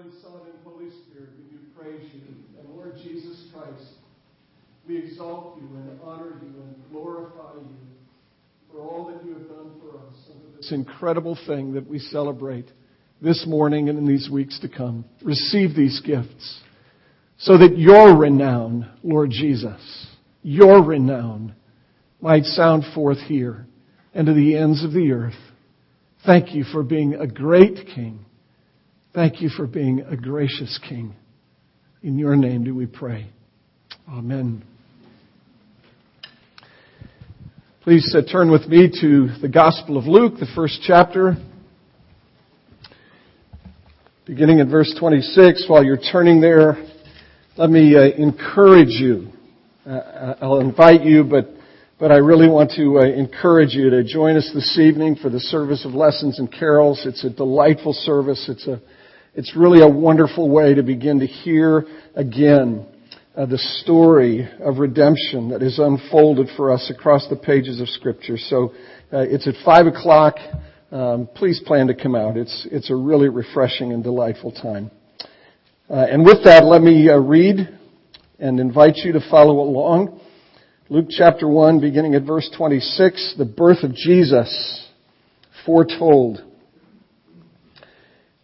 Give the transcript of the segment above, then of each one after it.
Father and Son and Holy Spirit, we do praise you. And Lord Jesus Christ, we exalt you and honor you and glorify you for all that you have done for us this incredible thing that we celebrate this morning and in these weeks to come. Receive these gifts so that your renown, Lord Jesus, your renown might sound forth here and to the ends of the earth. Thank you for being a great king. Thank you for being a gracious king. In your name do we pray. Amen. Please uh, turn with me to the Gospel of Luke, the first chapter. Beginning at verse 26, while you're turning there, let me uh, encourage you. Uh, I'll invite you, but but I really want to uh, encourage you to join us this evening for the service of lessons and carols. It's a delightful service. It's a, it's really a wonderful way to begin to hear again uh, the story of redemption that is unfolded for us across the pages of Scripture. So uh, it's at five o'clock. Um, please plan to come out. It's it's a really refreshing and delightful time. Uh, and with that, let me uh, read and invite you to follow along. Luke chapter 1, beginning at verse 26, the birth of Jesus foretold.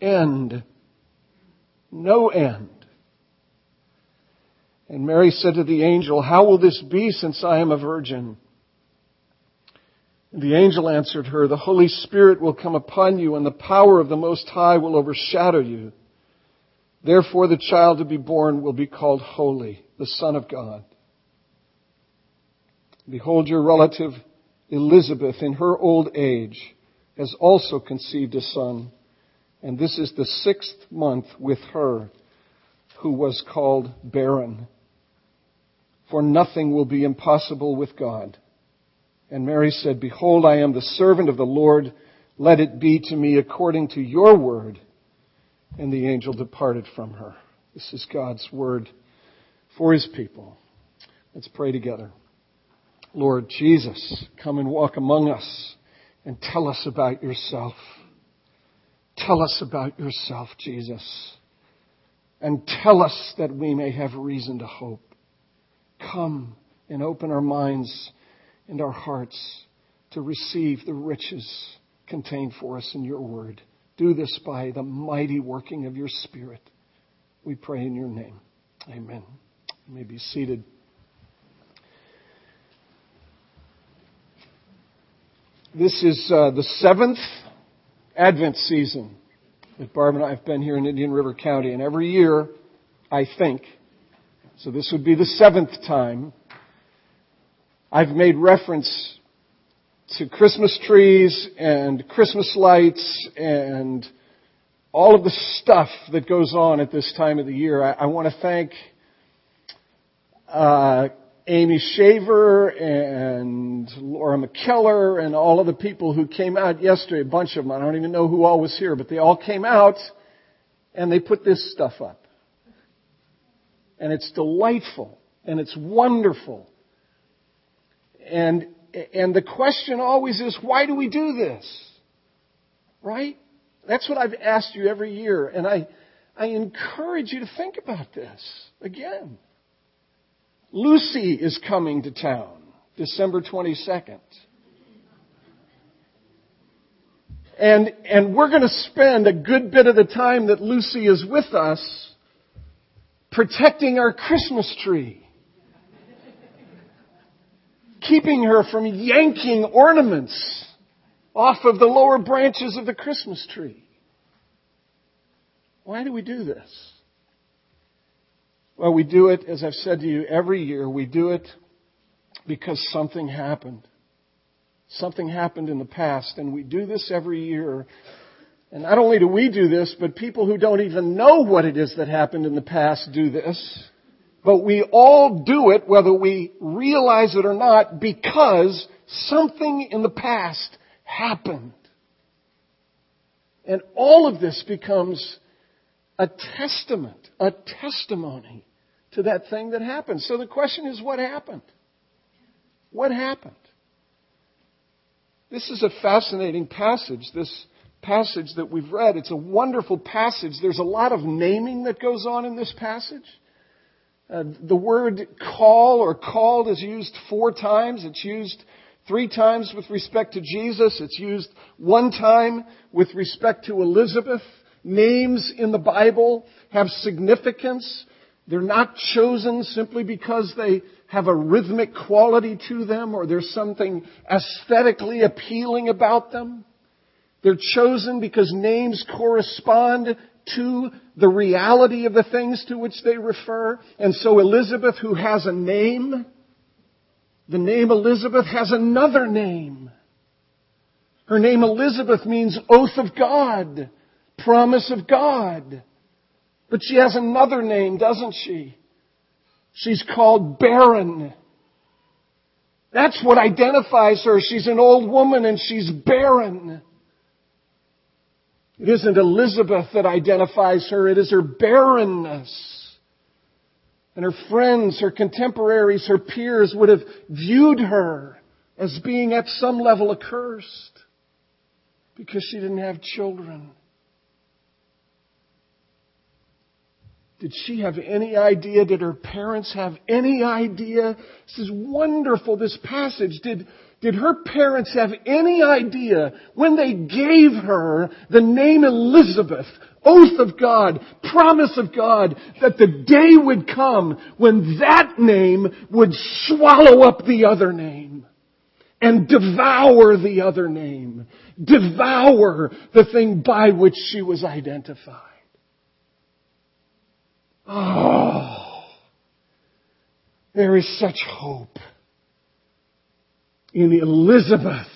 end. No end. And Mary said to the angel, How will this be since I am a virgin? The angel answered her, The Holy Spirit will come upon you, and the power of the Most High will overshadow you. Therefore, the child to be born will be called Holy, the Son of God. Behold, your relative Elizabeth, in her old age, has also conceived a son, and this is the sixth month with her who was called barren. For nothing will be impossible with God. And Mary said, Behold, I am the servant of the Lord. Let it be to me according to your word. And the angel departed from her. This is God's word for his people. Let's pray together. Lord Jesus, come and walk among us and tell us about yourself. Tell us about yourself, Jesus. And tell us that we may have reason to hope. Come and open our minds and our hearts to receive the riches contained for us in your word. Do this by the mighty working of your Spirit. We pray in your name. Amen. You may be seated. This is uh, the seventh Advent season that Barb and I have been here in Indian River County, and every year, I think, so this would be the seventh time, I've made reference to Christmas trees and Christmas lights and all of the stuff that goes on at this time of the year. I, I want to thank uh, Amy Shaver and Laura McKellar and all of the people who came out yesterday, a bunch of them. I don't even know who all was here, but they all came out and they put this stuff up. And it's delightful and it's wonderful. And and the question always is, why do we do this? Right? That's what I've asked you every year. And I, I encourage you to think about this again. Lucy is coming to town December 22nd. And, and we're going to spend a good bit of the time that Lucy is with us protecting our Christmas tree. Keeping her from yanking ornaments off of the lower branches of the Christmas tree. Why do we do this? Well, we do it, as I've said to you, every year. We do it because something happened. Something happened in the past, and we do this every year. And not only do we do this, but people who don't even know what it is that happened in the past do this. But we all do it, whether we realize it or not, because something in the past happened. And all of this becomes a testament, a testimony to that thing that happened. So the question is, what happened? What happened? This is a fascinating passage, this passage that we've read. It's a wonderful passage. There's a lot of naming that goes on in this passage. Uh, the word call or called is used four times. It's used three times with respect to Jesus. It's used one time with respect to Elizabeth. Names in the Bible have significance. They're not chosen simply because they have a rhythmic quality to them or there's something aesthetically appealing about them. They're chosen because names correspond to the reality of the things to which they refer. And so Elizabeth, who has a name, the name Elizabeth has another name. Her name Elizabeth means oath of God, promise of God. But she has another name, doesn't she? She's called barren. That's what identifies her. She's an old woman and she's barren. It isn't Elizabeth that identifies her, it is her barrenness. And her friends, her contemporaries, her peers would have viewed her as being at some level accursed because she didn't have children. Did she have any idea? Did her parents have any idea? This is wonderful, this passage. Did, did her parents have any idea when they gave her the name Elizabeth, oath of God, promise of God, that the day would come when that name would swallow up the other name and devour the other name, devour the thing by which she was identified? Oh, there is such hope in Elizabeth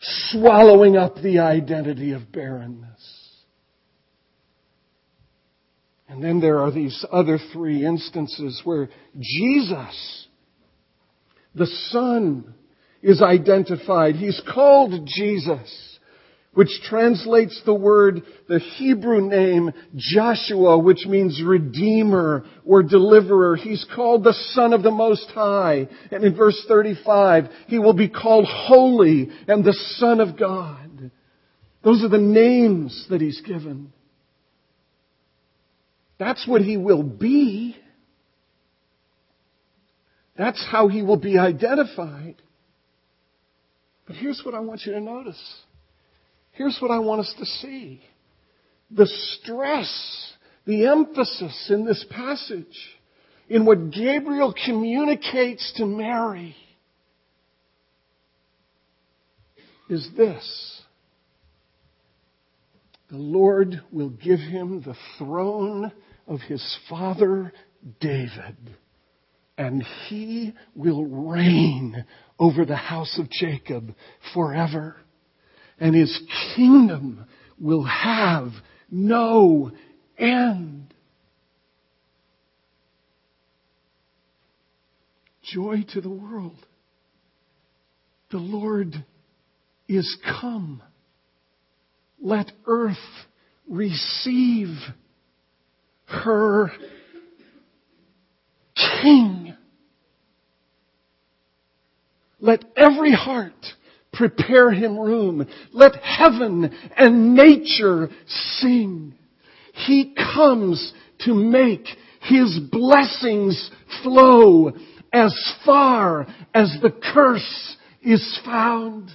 swallowing up the identity of barrenness. And then there are these other three instances where Jesus, the Son, is identified. He's called Jesus which translates the word, the Hebrew name Joshua, which means redeemer or deliverer. He's called the Son of the Most High. And in verse 35, he will be called Holy and the Son of God. Those are the names that he's given. That's what he will be. That's how he will be identified. But here's what I want you to notice. Here's what I want us to see. The stress, the emphasis in this passage, in what Gabriel communicates to Mary, is this. The Lord will give him the throne of his father David, and he will reign over the house of Jacob forever and his kingdom will have no end. Joy to the world. The Lord is come. Let earth receive her King. Let every heart prepare him room. Let heaven and nature sing. He comes to make his blessings flow as far as the curse is found.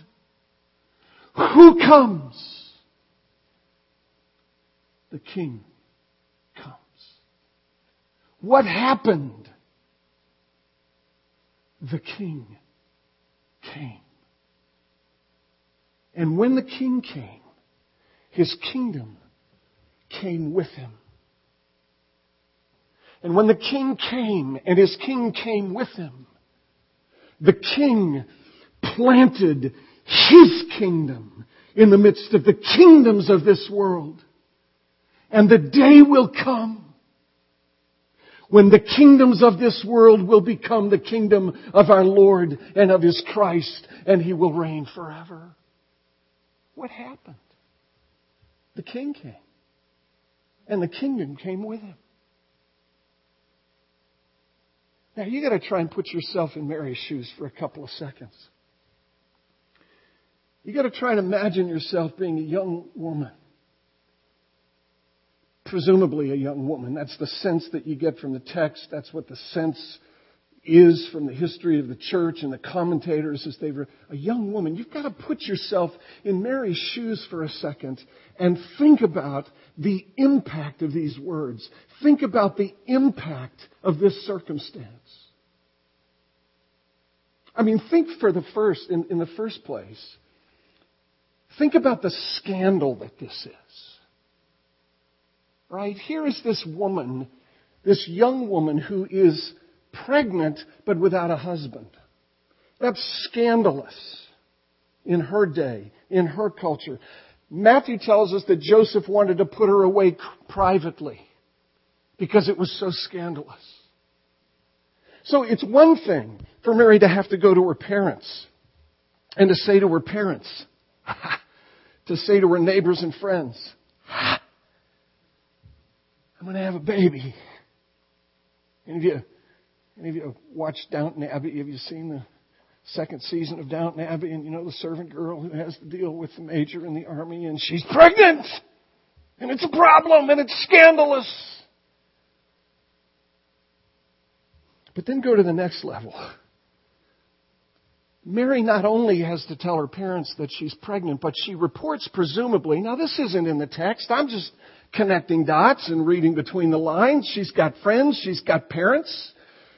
Who comes? the king comes. What happened? The king came. And when the king came, his kingdom came with him. And when the king came and his king came with him, the king planted his kingdom in the midst of the kingdoms of this world. And the day will come when the kingdoms of this world will become the kingdom of our Lord and of His Christ, and He will reign forever. What happened? The king came. And the kingdom came with him. Now you gotta try and put yourself in Mary's shoes for a couple of seconds. You gotta try and imagine yourself being a young woman. Presumably a young woman. That's the sense that you get from the text. That's what the sense is from the history of the church and the commentators as they were a young woman. You've got to put yourself in Mary's shoes for a second and think about the impact of these words. Think about the impact of this circumstance. I mean, think for the first, in, in the first place, think about the scandal that this is. Right? Here is this woman, this young woman who is pregnant but without a husband. That's scandalous in her day, in her culture. Matthew tells us that Joseph wanted to put her away privately because it was so scandalous. So it's one thing for Mary to have to go to her parents and to say to her parents, to say to her neighbors and friends, ah, I'm going to have a baby. Any of you any of you have watched Downton Abbey? Have you seen the second season of Downton Abbey? And you know the servant girl who has to deal with the major in the army and she's pregnant! And it's a problem and it's scandalous! But then go to the next level. Mary not only has to tell her parents that she's pregnant, but she reports presumably, now this isn't in the text, I'm just connecting dots and reading between the lines. She's got friends, she's got parents.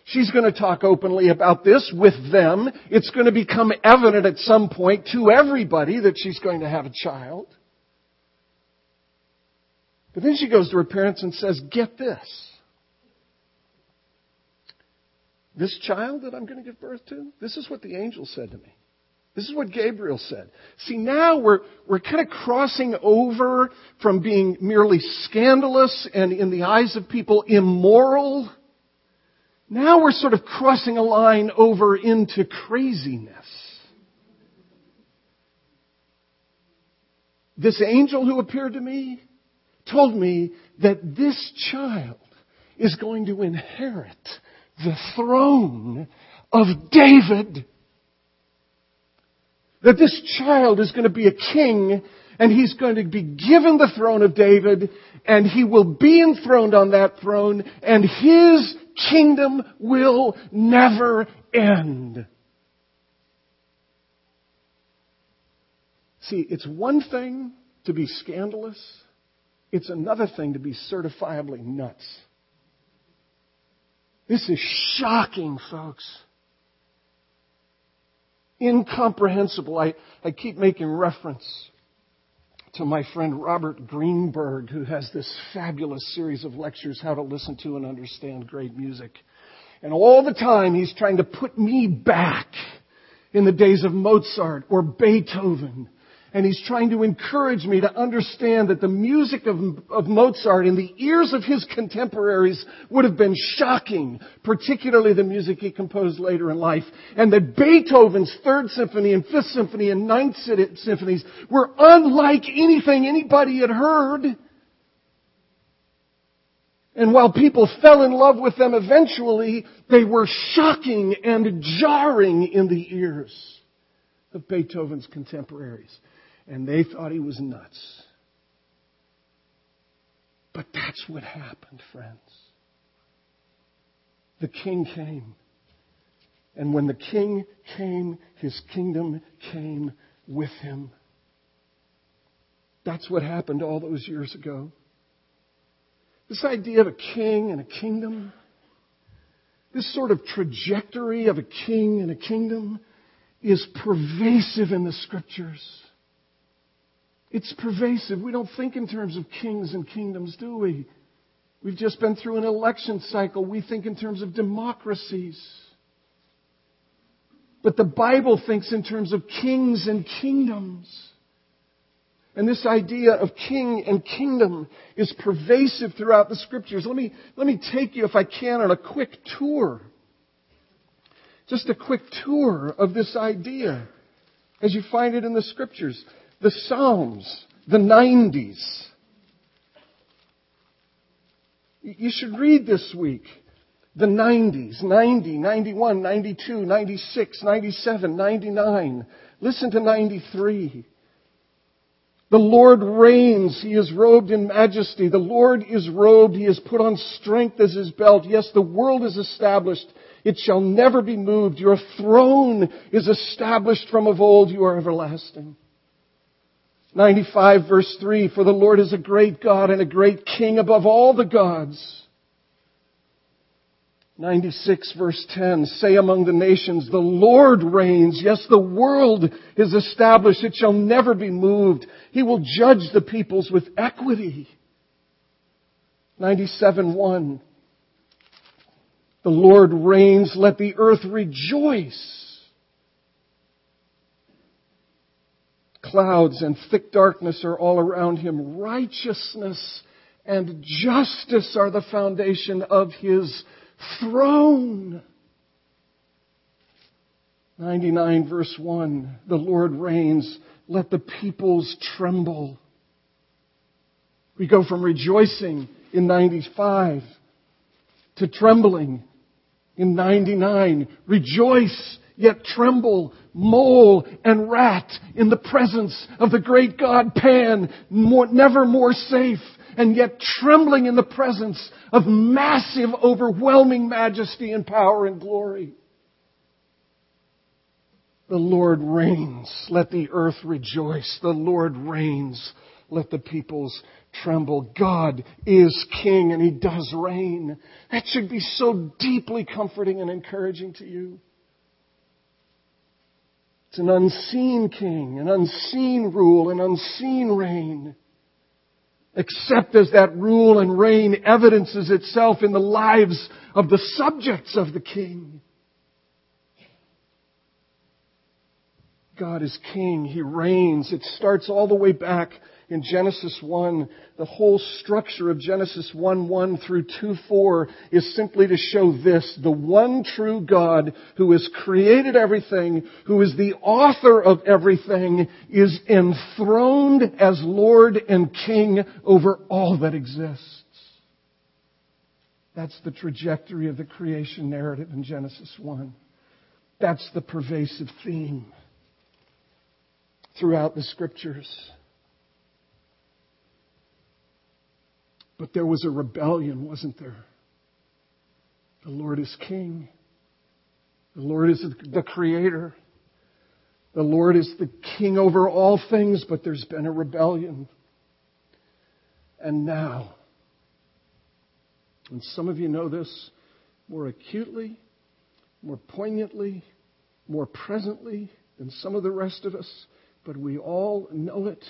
She's going to talk openly about this with them. It's going to become evident at some point to everybody that she's going to have a child. But then she goes to her parents and says, Get this. This child that I'm going to give birth to, this is what the angel said to me. This is what Gabriel said. See, now we're, we're kind of crossing over from being merely scandalous and in the eyes of people immoral now we're sort of crossing a line over into craziness. This angel who appeared to me told me that this child is going to inherit the throne of David. That this child is going to be a king and he's going to be given the throne of David and he will be enthroned on that throne and his kingdom will never end. See, it's one thing to be scandalous. It's another thing to be certifiably nuts. This is shocking, folks. Incomprehensible. I, I keep making reference to my friend Robert Greenberg, who has this fabulous series of lectures, How to Listen to and Understand Great Music. And all the time he's trying to put me back in the days of Mozart or Beethoven and he's trying to encourage me to understand that the music of, of Mozart in the ears of his contemporaries would have been shocking, particularly the music he composed later in life, and that Beethoven's Third Symphony and Fifth Symphony and Ninth Symphonies were unlike anything anybody had heard. And while people fell in love with them eventually, they were shocking and jarring in the ears of Beethoven's contemporaries and they thought he was nuts. But that's what happened, friends. The king came. And when the king came, his kingdom came with him. That's what happened all those years ago. This idea of a king and a kingdom, this sort of trajectory of a king and a kingdom is pervasive in the scriptures. It's pervasive. We don't think in terms of kings and kingdoms, do we? We've just been through an election cycle. We think in terms of democracies. But the Bible thinks in terms of kings and kingdoms. And this idea of king and kingdom is pervasive throughout the scriptures. Let me, let me take you, if I can, on a quick tour. Just a quick tour of this idea as you find it in the scriptures the Psalms, the 90s. You should read this week the 90s 90, 91, 92, 96, 97, 99. Listen to 93. The Lord reigns. He is robed in majesty. The Lord is robed. He has put on strength as his belt. Yes, the world is established. It shall never be moved. Your throne is established from of old. You are everlasting. 95 verse 3, for the Lord is a great God and a great King above all the gods. 96 verse 10, say among the nations, the Lord reigns. Yes, the world is established. It shall never be moved. He will judge the peoples with equity. 97 1, the Lord reigns. Let the earth rejoice. Clouds and thick darkness are all around him. Righteousness and justice are the foundation of his throne. 99 verse 1. The Lord reigns. Let the peoples tremble. We go from rejoicing in 95 to trembling in 99. Rejoice yet tremble, mole, and rat in the presence of the great God Pan, more, never more safe, and yet trembling in the presence of massive, overwhelming majesty and power and glory. The Lord reigns. Let the earth rejoice. The Lord reigns. Let the peoples tremble. God is king and he does reign. That should be so deeply comforting and encouraging to you. It's an unseen king, an unseen rule, an unseen reign. Except as that rule and reign evidences itself in the lives of the subjects of the king. God is king. He reigns. It starts all the way back in Genesis 1, the whole structure of Genesis 1 1 through 2 4 is simply to show this the one true God who has created everything, who is the author of everything, is enthroned as Lord and King over all that exists. That's the trajectory of the creation narrative in Genesis 1. That's the pervasive theme throughout the scriptures. But there was a rebellion, wasn't there? The Lord is king. The Lord is the creator. The Lord is the king over all things, but there's been a rebellion. And now, and some of you know this more acutely, more poignantly, more presently than some of the rest of us, but we all know it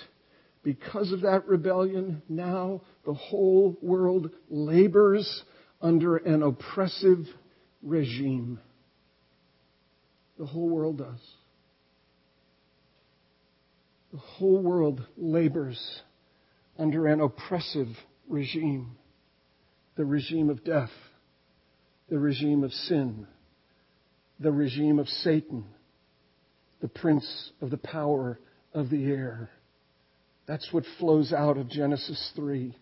because of that rebellion, now the whole world labors under an oppressive regime. The whole world does. The whole world labors under an oppressive regime. The regime of death, the regime of sin, the regime of Satan, the prince of the power of the air. That's what flows out of Genesis 3.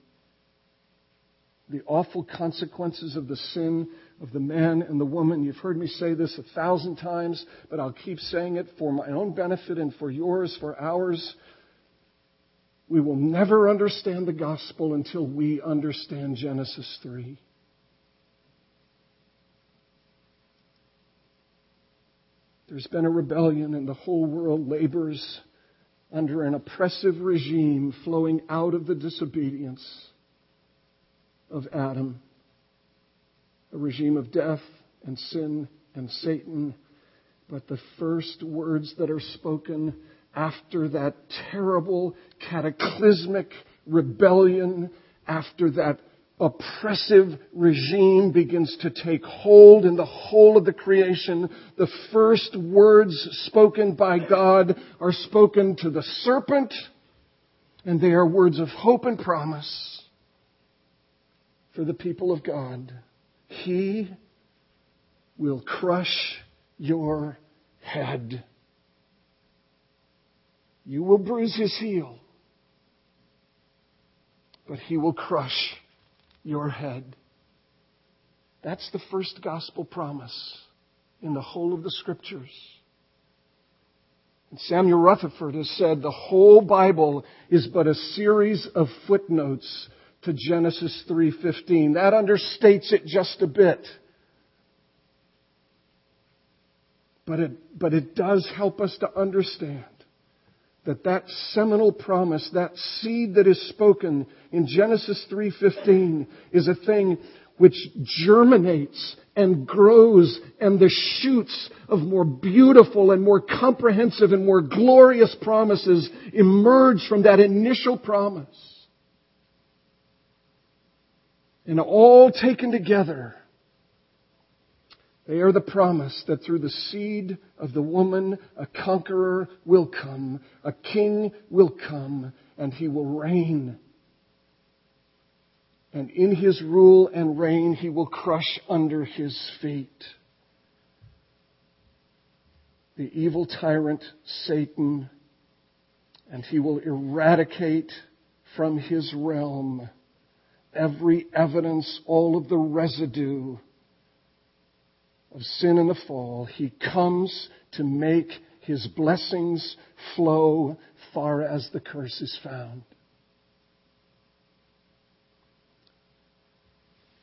The awful consequences of the sin of the man and the woman. You've heard me say this a thousand times, but I'll keep saying it for my own benefit and for yours, for ours. We will never understand the gospel until we understand Genesis 3. There's been a rebellion, and the whole world labors under an oppressive regime flowing out of the disobedience of Adam. A regime of death and sin and Satan. But the first words that are spoken after that terrible, cataclysmic rebellion, after that oppressive regime begins to take hold in the whole of the creation, the first words spoken by God are spoken to the serpent, and they are words of hope and promise for the people of God. He will crush your head. You will bruise his heel, but he will crush your head. That's the first gospel promise in the whole of the scriptures. And Samuel Rutherford has said the whole Bible is but a series of footnotes to Genesis 3:15. That understates it just a bit. But it, but it does help us to understand that that seminal promise, that seed that is spoken in Genesis 3:15 is a thing which germinates and grows and the shoots of more beautiful and more comprehensive and more glorious promises emerge from that initial promise. And all taken together they are the promise that through the seed of the woman, a conqueror will come, a king will come, and he will reign. And in his rule and reign, he will crush under his feet the evil tyrant, Satan, and he will eradicate from his realm every evidence, all of the residue of sin and the fall, he comes to make his blessings flow far as the curse is found.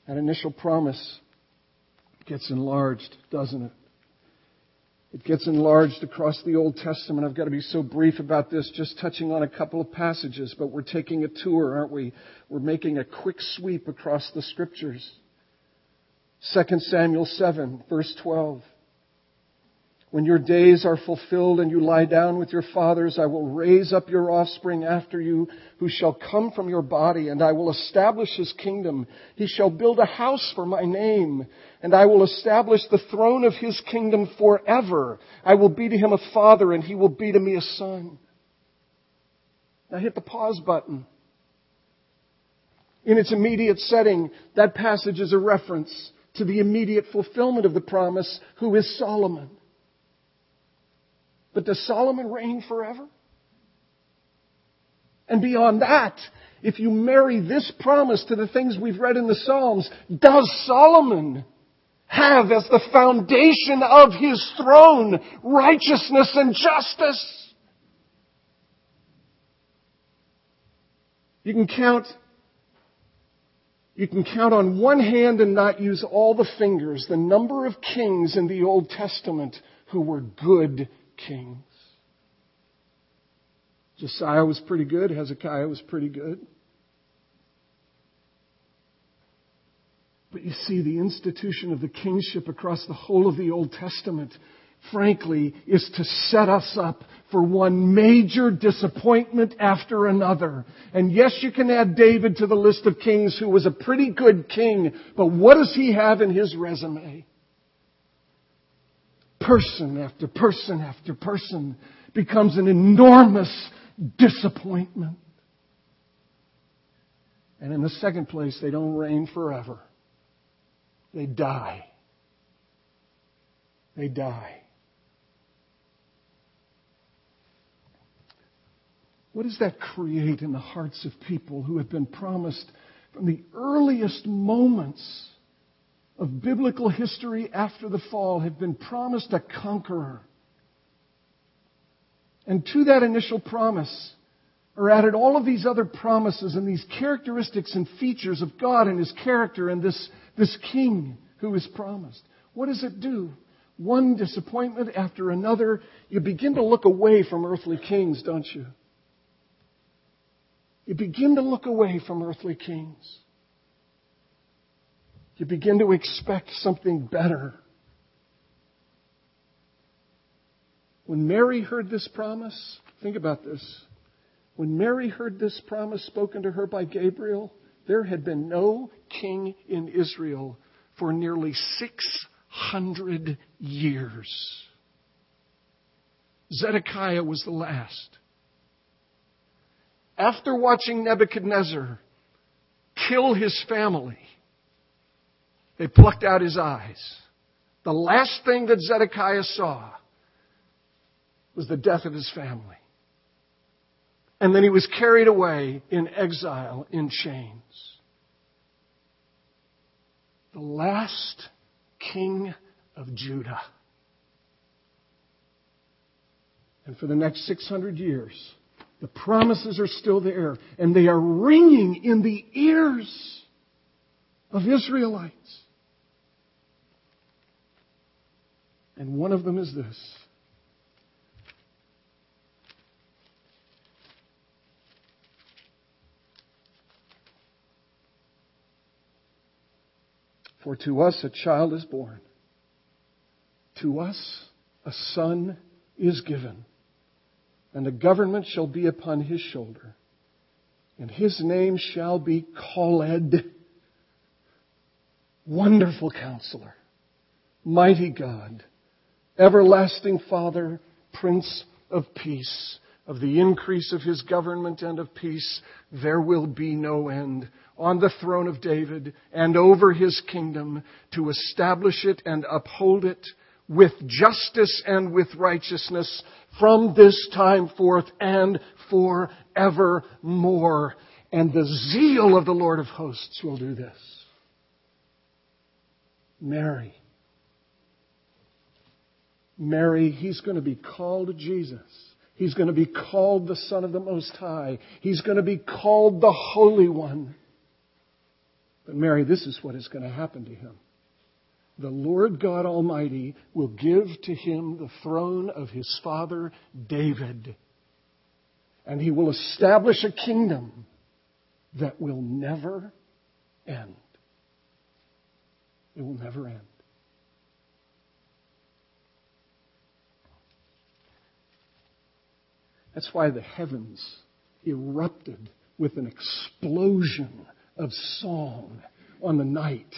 That initial promise gets enlarged, doesn't it? It gets enlarged across the Old Testament. I've got to be so brief about this, just touching on a couple of passages, but we're taking a tour, aren't we? We're making a quick sweep across the scriptures. 2 Samuel 7, verse 12. When your days are fulfilled and you lie down with your fathers, I will raise up your offspring after you, who shall come from your body, and I will establish his kingdom. He shall build a house for my name, and I will establish the throne of his kingdom forever. I will be to him a father, and he will be to me a son. Now hit the pause button. In its immediate setting, that passage is a reference to the immediate fulfillment of the promise, who is Solomon. But does Solomon reign forever? And beyond that, if you marry this promise to the things we've read in the Psalms, does Solomon have as the foundation of his throne righteousness and justice? You can count you can count on one hand and not use all the fingers the number of kings in the Old Testament who were good kings. Josiah was pretty good. Hezekiah was pretty good. But you see, the institution of the kingship across the whole of the Old Testament frankly, is to set us up for one major disappointment after another. And yes, you can add David to the list of kings who was a pretty good king, but what does he have in his resume? Person after person after person becomes an enormous disappointment. And in the second place, they don't reign forever. They die. They die. What does that create in the hearts of people who have been promised from the earliest moments of biblical history after the fall have been promised a conqueror? And to that initial promise are added all of these other promises and these characteristics and features of God and His character and this, this King who is promised. What does it do? One disappointment after another, you begin to look away from earthly kings, don't you? You begin to look away from earthly kings. You begin to expect something better. When Mary heard this promise, think about this. When Mary heard this promise spoken to her by Gabriel, there had been no king in Israel for nearly 600 years. Zedekiah was the last. After watching Nebuchadnezzar kill his family, they plucked out his eyes. The last thing that Zedekiah saw was the death of his family. And then he was carried away in exile in chains. The last king of Judah. And for the next 600 years, the promises are still there, and they are ringing in the ears of Israelites. And one of them is this. For to us a child is born, to us a son is given and the government shall be upon his shoulder, and his name shall be called Wonderful Counselor, Mighty God, Everlasting Father, Prince of Peace. Of the increase of his government and of peace, there will be no end on the throne of David and over his kingdom to establish it and uphold it with justice and with righteousness from this time forth and forevermore. And the zeal of the Lord of hosts will do this. Mary. Mary, he's going to be called Jesus. He's going to be called the Son of the Most High. He's going to be called the Holy One. But Mary, this is what is going to happen to him the Lord God Almighty will give to him the throne of his father David. And he will establish a kingdom that will never end. It will never end. That's why the heavens erupted with an explosion of song on the night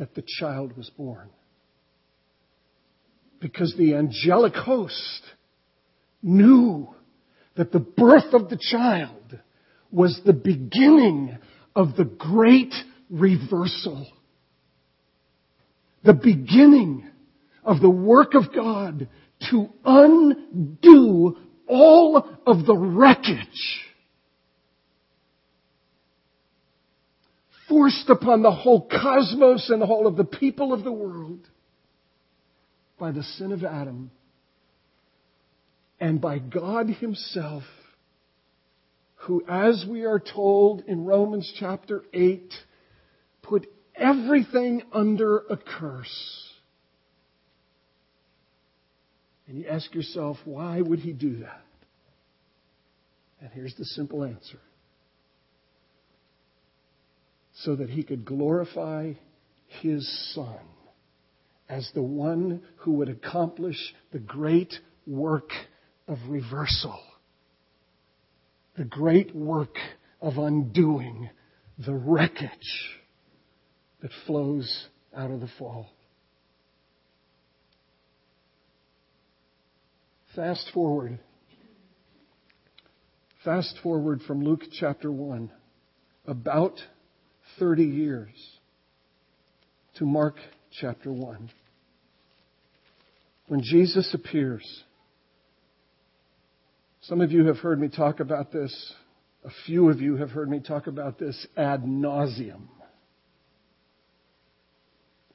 that the child was born. Because the angelic host knew that the birth of the child was the beginning of the great reversal. The beginning of the work of God to undo all of the wreckage forced upon the whole cosmos and the whole of the people of the world by the sin of Adam and by God Himself, who, as we are told in Romans chapter 8, put everything under a curse. And you ask yourself, why would He do that? And here's the simple answer so that he could glorify his son as the one who would accomplish the great work of reversal, the great work of undoing the wreckage that flows out of the fall. Fast forward. Fast forward from Luke chapter 1. About 30 years to Mark chapter 1. When Jesus appears, some of you have heard me talk about this. A few of you have heard me talk about this ad nauseum.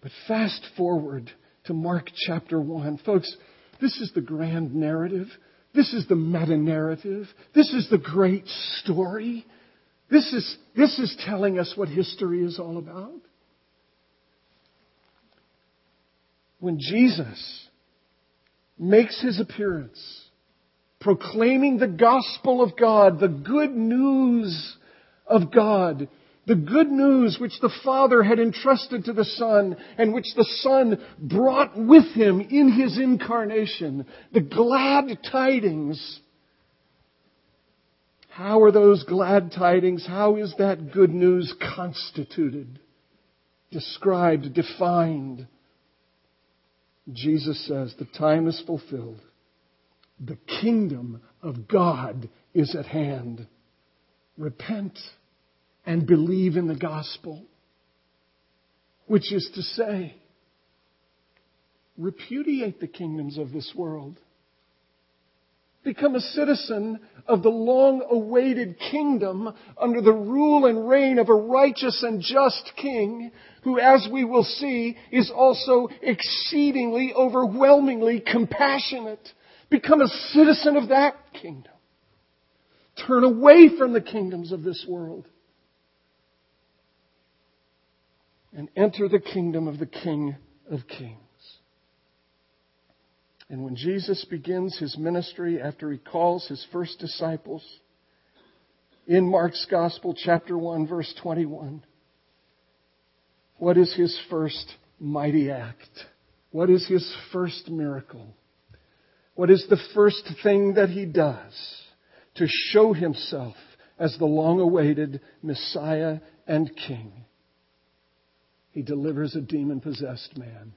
But fast forward to Mark chapter 1. Folks, this is the grand narrative. This is the meta narrative. This is the great story. This is, this is telling us what history is all about. When Jesus makes his appearance, proclaiming the gospel of God, the good news of God, The good news which the Father had entrusted to the Son and which the Son brought with him in his incarnation. The glad tidings. How are those glad tidings? How is that good news constituted, described, defined? Jesus says the time is fulfilled. The kingdom of God is at hand. Repent and believe in the gospel, which is to say, repudiate the kingdoms of this world. Become a citizen of the long awaited kingdom under the rule and reign of a righteous and just king who, as we will see, is also exceedingly, overwhelmingly compassionate. Become a citizen of that kingdom. Turn away from the kingdoms of this world and enter the kingdom of the King of Kings. And when Jesus begins his ministry after he calls his first disciples, in Mark's Gospel, chapter 1, verse 21, what is his first mighty act? What is his first miracle? What is the first thing that he does to show himself as the long awaited Messiah and King? He delivers a demon possessed man.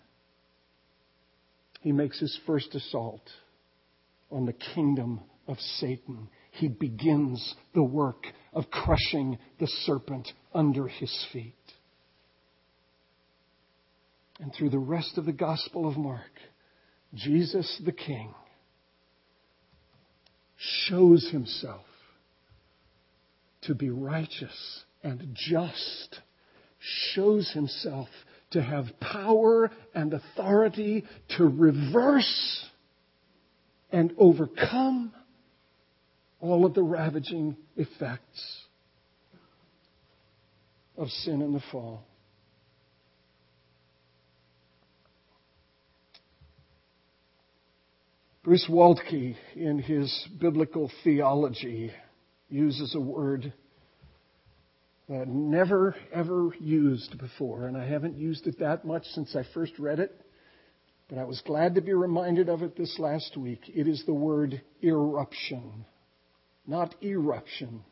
He makes his first assault on the kingdom of Satan. He begins the work of crushing the serpent under his feet. And through the rest of the Gospel of Mark, Jesus the King shows himself to be righteous and just shows himself to have power and authority to reverse and overcome all of the ravaging effects of sin and the fall. Bruce Waltke, in his biblical theology, uses a word uh, never ever used before, and I haven't used it that much since I first read it, but I was glad to be reminded of it this last week. It is the word irruption. Not eruption,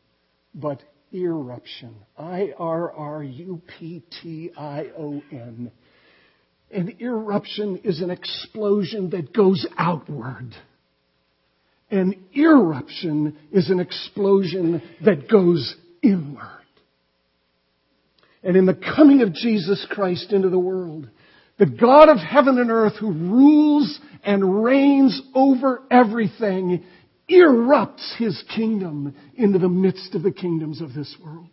but irruption. I R R U P T I O N. An eruption is an explosion that goes outward. An irruption is an explosion that goes inward. And in the coming of Jesus Christ into the world, the God of heaven and earth who rules and reigns over everything irrupts his kingdom into the midst of the kingdoms of this world.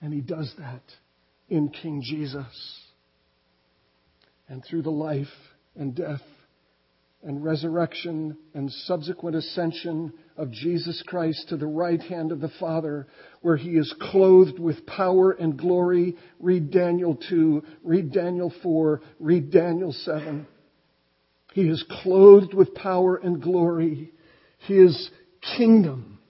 And he does that in King Jesus. And through the life and death and resurrection and subsequent ascension of Jesus Christ to the right hand of the Father, where he is clothed with power and glory. Read Daniel 2, read Daniel 4, read Daniel 7. He is clothed with power and glory. His kingdom,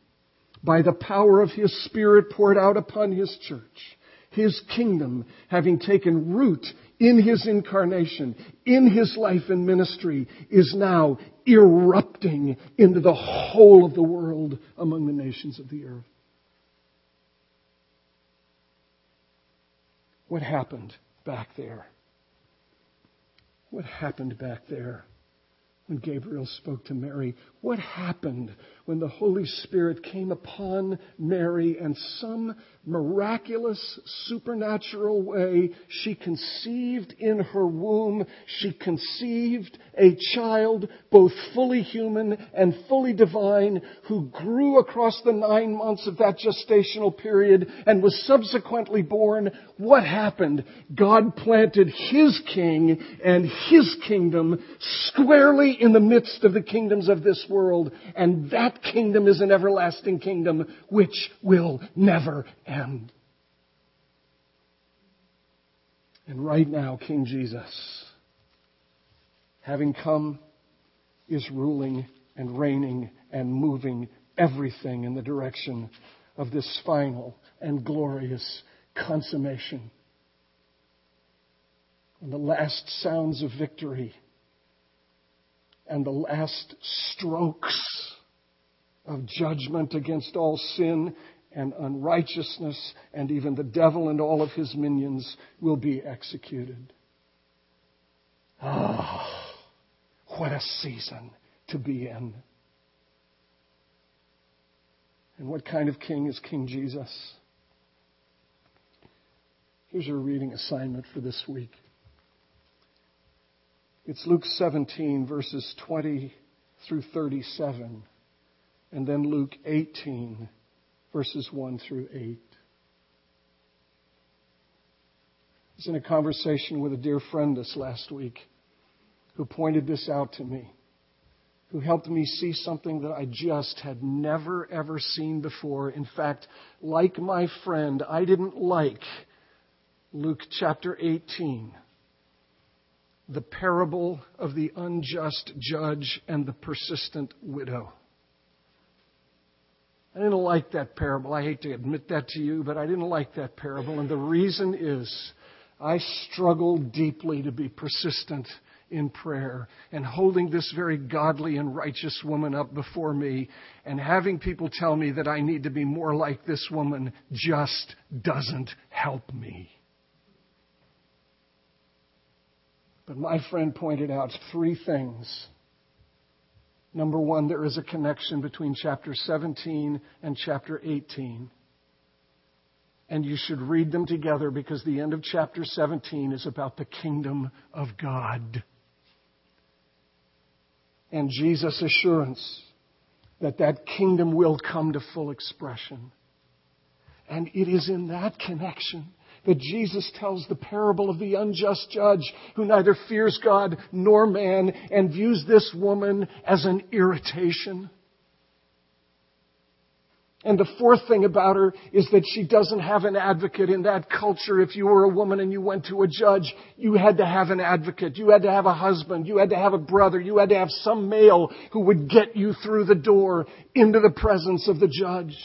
by the power of his Spirit poured out upon his church, his kingdom having taken root in his incarnation, in his life and ministry, is now irrupting into the whole of the world among the nations of the earth. What happened back there? What happened back there? when Gabriel spoke to Mary. What happened when the Holy Spirit came upon Mary and some miraculous, supernatural way she conceived in her womb, she conceived a child, both fully human and fully divine, who grew across the nine months of that gestational period and was subsequently born. What happened? God planted His king and His kingdom squarely in the midst of the kingdoms of this world. And that kingdom is an everlasting kingdom which will never end. And right now, King Jesus, having come, is ruling and reigning and moving everything in the direction of this final and glorious consummation. And the last sounds of victory and the last strokes of judgment against all sin and unrighteousness and even the devil and all of his minions will be executed. Ah, what a season to be in. And what kind of king is King Jesus? Here's your reading assignment for this week. It's Luke 17, verses 20 through 37, and then Luke 18, verses 1 through 8. I was in a conversation with a dear friend this last week who pointed this out to me who helped me see something that I just had never ever seen before. In fact, like my friend, I didn't like Luke chapter 18, the parable of the unjust judge and the persistent widow. I didn't like that parable. I hate to admit that to you, but I didn't like that parable. And the reason is I struggled deeply to be persistent in prayer and holding this very godly and righteous woman up before me and having people tell me that I need to be more like this woman just doesn't help me. But my friend pointed out three things. Number one, there is a connection between chapter 17 and chapter 18. And you should read them together because the end of chapter 17 is about the kingdom of God and Jesus' assurance that that kingdom will come to full expression. And it is in that connection that Jesus tells the parable of the unjust judge who neither fears God nor man and views this woman as an irritation. And the fourth thing about her is that she doesn't have an advocate in that culture. If you were a woman and you went to a judge, you had to have an advocate. You had to have a husband. You had to have a brother. You had to have some male who would get you through the door into the presence of the judge.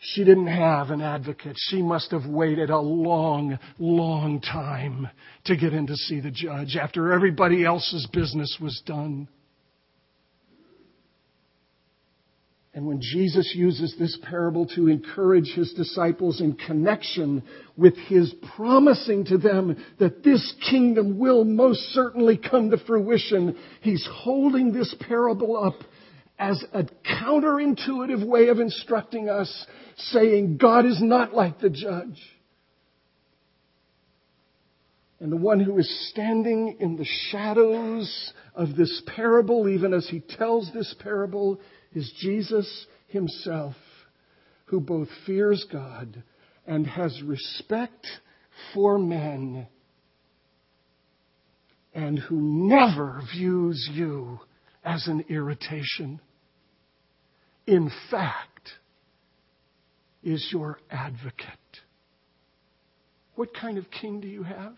She didn't have an advocate. She must have waited a long, long time to get in to see the judge after everybody else's business was done. And when Jesus uses this parable to encourage his disciples in connection with his promising to them that this kingdom will most certainly come to fruition, he's holding this parable up as a counterintuitive way of instructing us, saying God is not like the judge. And the one who is standing in the shadows of this parable, even as he tells this parable, is Jesus himself, who both fears God and has respect for men, and who never views you as an irritation. In fact, is your advocate. What kind of king do you have?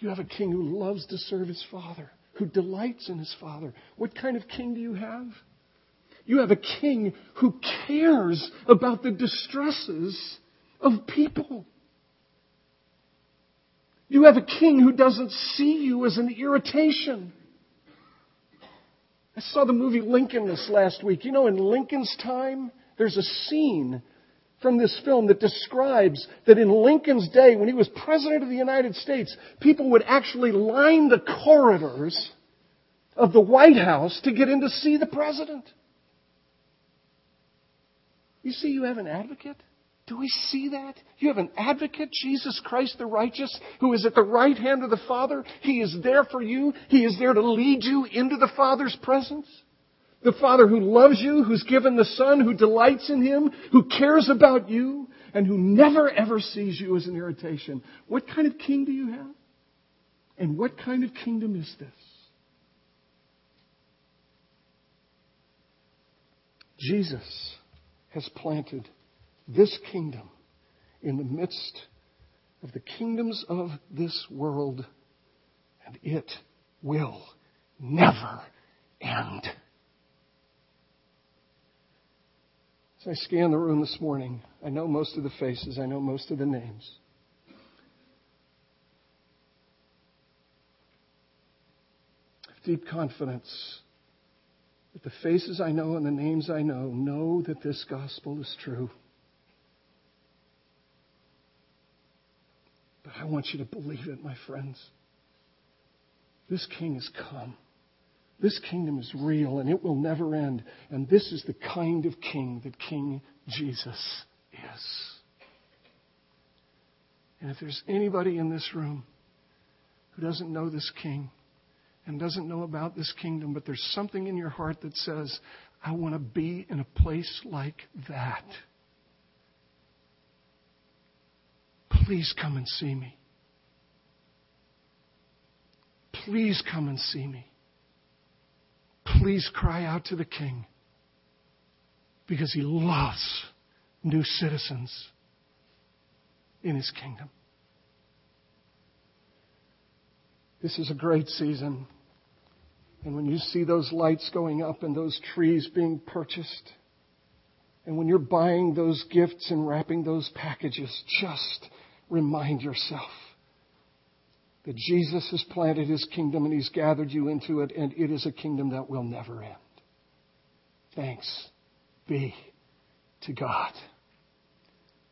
You have a king who loves to serve his father who delights in his Father. What kind of king do you have? You have a king who cares about the distresses of people. You have a king who doesn't see you as an irritation. I saw the movie Lincoln this last week. You know, in Lincoln's time, there's a scene from this film that describes that in Lincoln's day, when he was President of the United States, people would actually line the corridors of the White House to get in to see the President. You see, you have an advocate. Do we see that? You have an advocate, Jesus Christ the righteous, who is at the right hand of the Father. He is there for you. He is there to lead you into the Father's presence. The Father who loves you, who's given the Son, who delights in Him, who cares about you, and who never ever sees you as an irritation. What kind of king do you have? And what kind of kingdom is this? Jesus has planted this kingdom in the midst of the kingdoms of this world, and it will never end. As I scan the room this morning, I know most of the faces, I know most of the names. Deep confidence that the faces I know and the names I know know that this gospel is true. But I want you to believe it, my friends. This king has come. This kingdom is real and it will never end. And this is the kind of king that King Jesus is. And if there's anybody in this room who doesn't know this king and doesn't know about this kingdom, but there's something in your heart that says, I want to be in a place like that. Please come and see me. Please come and see me. Please cry out to the King because he loves new citizens in his kingdom. This is a great season. And when you see those lights going up and those trees being purchased, and when you're buying those gifts and wrapping those packages, just remind yourself that Jesus has planted his kingdom and he's gathered you into it, and it is a kingdom that will never end. Thanks be to God.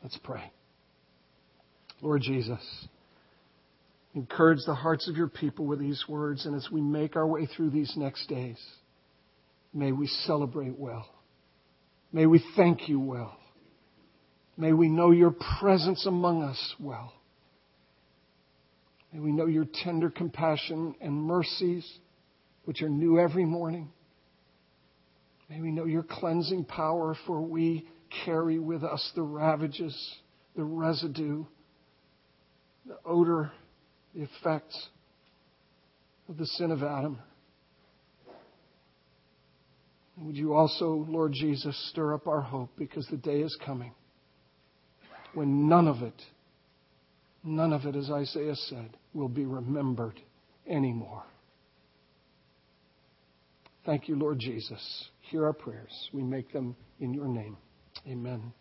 Let's pray. Lord Jesus, encourage the hearts of your people with these words, and as we make our way through these next days, may we celebrate well. May we thank you well. May we know your presence among us well. May we know your tender compassion and mercies, which are new every morning. May we know your cleansing power, for we carry with us the ravages, the residue, the odor, the effects of the sin of Adam. And would you also, Lord Jesus, stir up our hope because the day is coming when none of it none of it, as Isaiah said, will be remembered anymore. Thank you, Lord Jesus. Hear our prayers. We make them in your name. Amen.